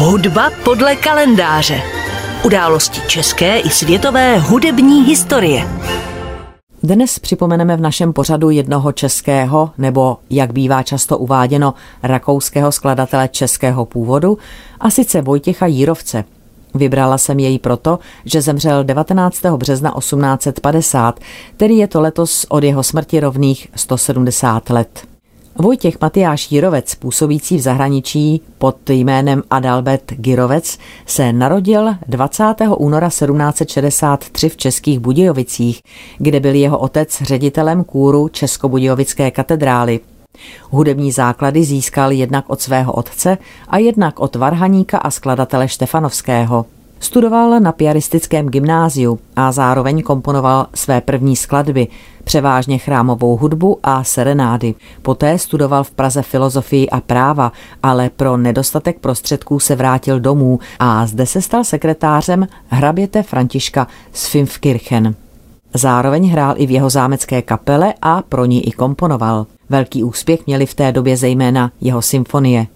Hudba podle kalendáře. Události české i světové hudební historie. Dnes připomeneme v našem pořadu jednoho českého, nebo jak bývá často uváděno, rakouského skladatele českého původu, a sice Vojtěcha Jírovce. Vybrala jsem jej proto, že zemřel 19. března 1850, tedy je to letos od jeho smrti rovných 170 let. Vojtěch Matyáš Jirovec, působící v zahraničí pod jménem Adalbert Girovec, se narodil 20. února 1763 v Českých Budějovicích, kde byl jeho otec ředitelem kůru Českobudějovické katedrály. Hudební základy získal jednak od svého otce a jednak od varhaníka a skladatele Štefanovského. Studoval na piaristickém gymnáziu a zároveň komponoval své první skladby, převážně chrámovou hudbu a serenády. Poté studoval v Praze filozofii a práva, ale pro nedostatek prostředků se vrátil domů a zde se stal sekretářem hraběte Františka z Fimfkirchen. Zároveň hrál i v jeho zámecké kapele a pro ní i komponoval. Velký úspěch měli v té době zejména jeho symfonie.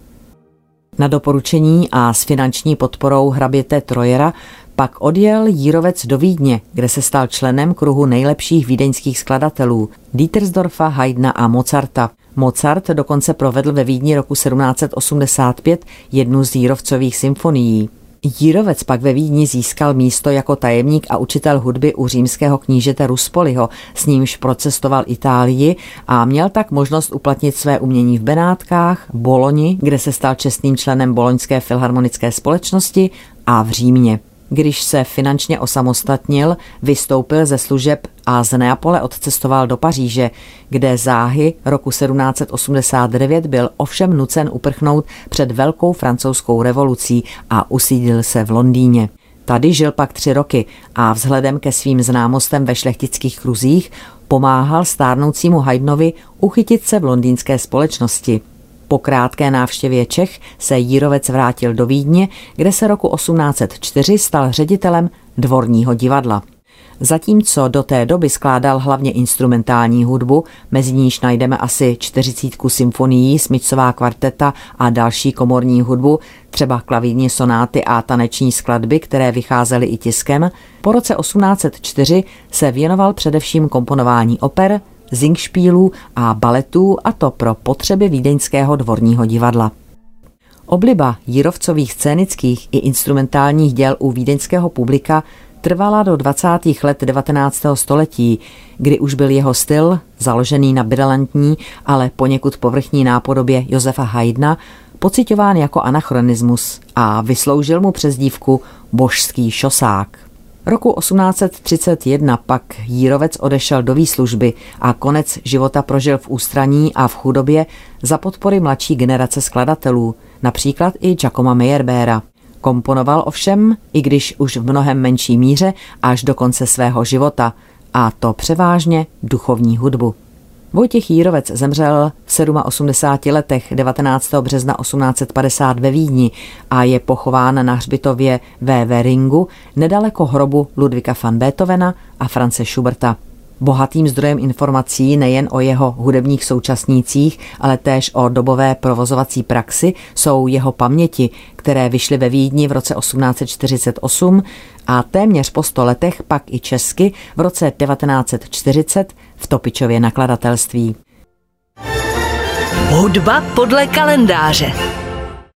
Na doporučení a s finanční podporou hraběte Trojera pak odjel Jírovec do Vídně, kde se stal členem kruhu nejlepších vídeňských skladatelů Dietersdorfa, Haydna a Mozarta. Mozart dokonce provedl ve Vídni roku 1785 jednu z Jírovcových symfonií. Jírovec pak ve Vídni získal místo jako tajemník a učitel hudby u římského knížete Ruspoliho, s nímž procestoval Itálii a měl tak možnost uplatnit své umění v Benátkách, Boloni, kde se stal čestným členem Boloňské filharmonické společnosti a v Římě. Když se finančně osamostatnil, vystoupil ze služeb a z Neapole odcestoval do Paříže, kde záhy roku 1789 byl ovšem nucen uprchnout před velkou francouzskou revolucí a usídil se v Londýně. Tady žil pak tři roky a vzhledem ke svým známostem ve šlechtických kruzích pomáhal stárnoucímu Haydnovi uchytit se v londýnské společnosti. Po krátké návštěvě Čech se Jírovec vrátil do Vídně, kde se roku 1804 stal ředitelem dvorního divadla. Zatímco do té doby skládal hlavně instrumentální hudbu, mezi níž najdeme asi 40 symfonií, smyčcová kvarteta a další komorní hudbu, třeba klavírní sonáty a taneční skladby, které vycházely i tiskem, po roce 1804 se věnoval především komponování oper, zingšpílů a baletů a to pro potřeby vídeňského dvorního divadla. Obliba Jirovcových scénických i instrumentálních děl u vídeňského publika trvala do 20. let 19. století, kdy už byl jeho styl, založený na brilantní, ale poněkud povrchní nápodobě Josefa Haydna, pocitován jako anachronismus a vysloužil mu přezdívku božský šosák. Roku 1831 pak Jírovec odešel do výslužby a konec života prožil v ústraní a v chudobě za podpory mladší generace skladatelů, například i Giacomo Meyerbeera. Komponoval ovšem, i když už v mnohem menší míře, až do konce svého života, a to převážně duchovní hudbu. Vojtěch Jírovec zemřel v 87 letech 19. března 1850 ve Vídni a je pochován na hřbitově ve Weringu nedaleko hrobu Ludvika van Beethovena a France Schuberta. Bohatým zdrojem informací nejen o jeho hudebních současnících, ale též o dobové provozovací praxi jsou jeho paměti, které vyšly ve Vídni v roce 1848 a téměř po sto letech pak i česky v roce 1940 v Topičově nakladatelství. Hudba podle kalendáře.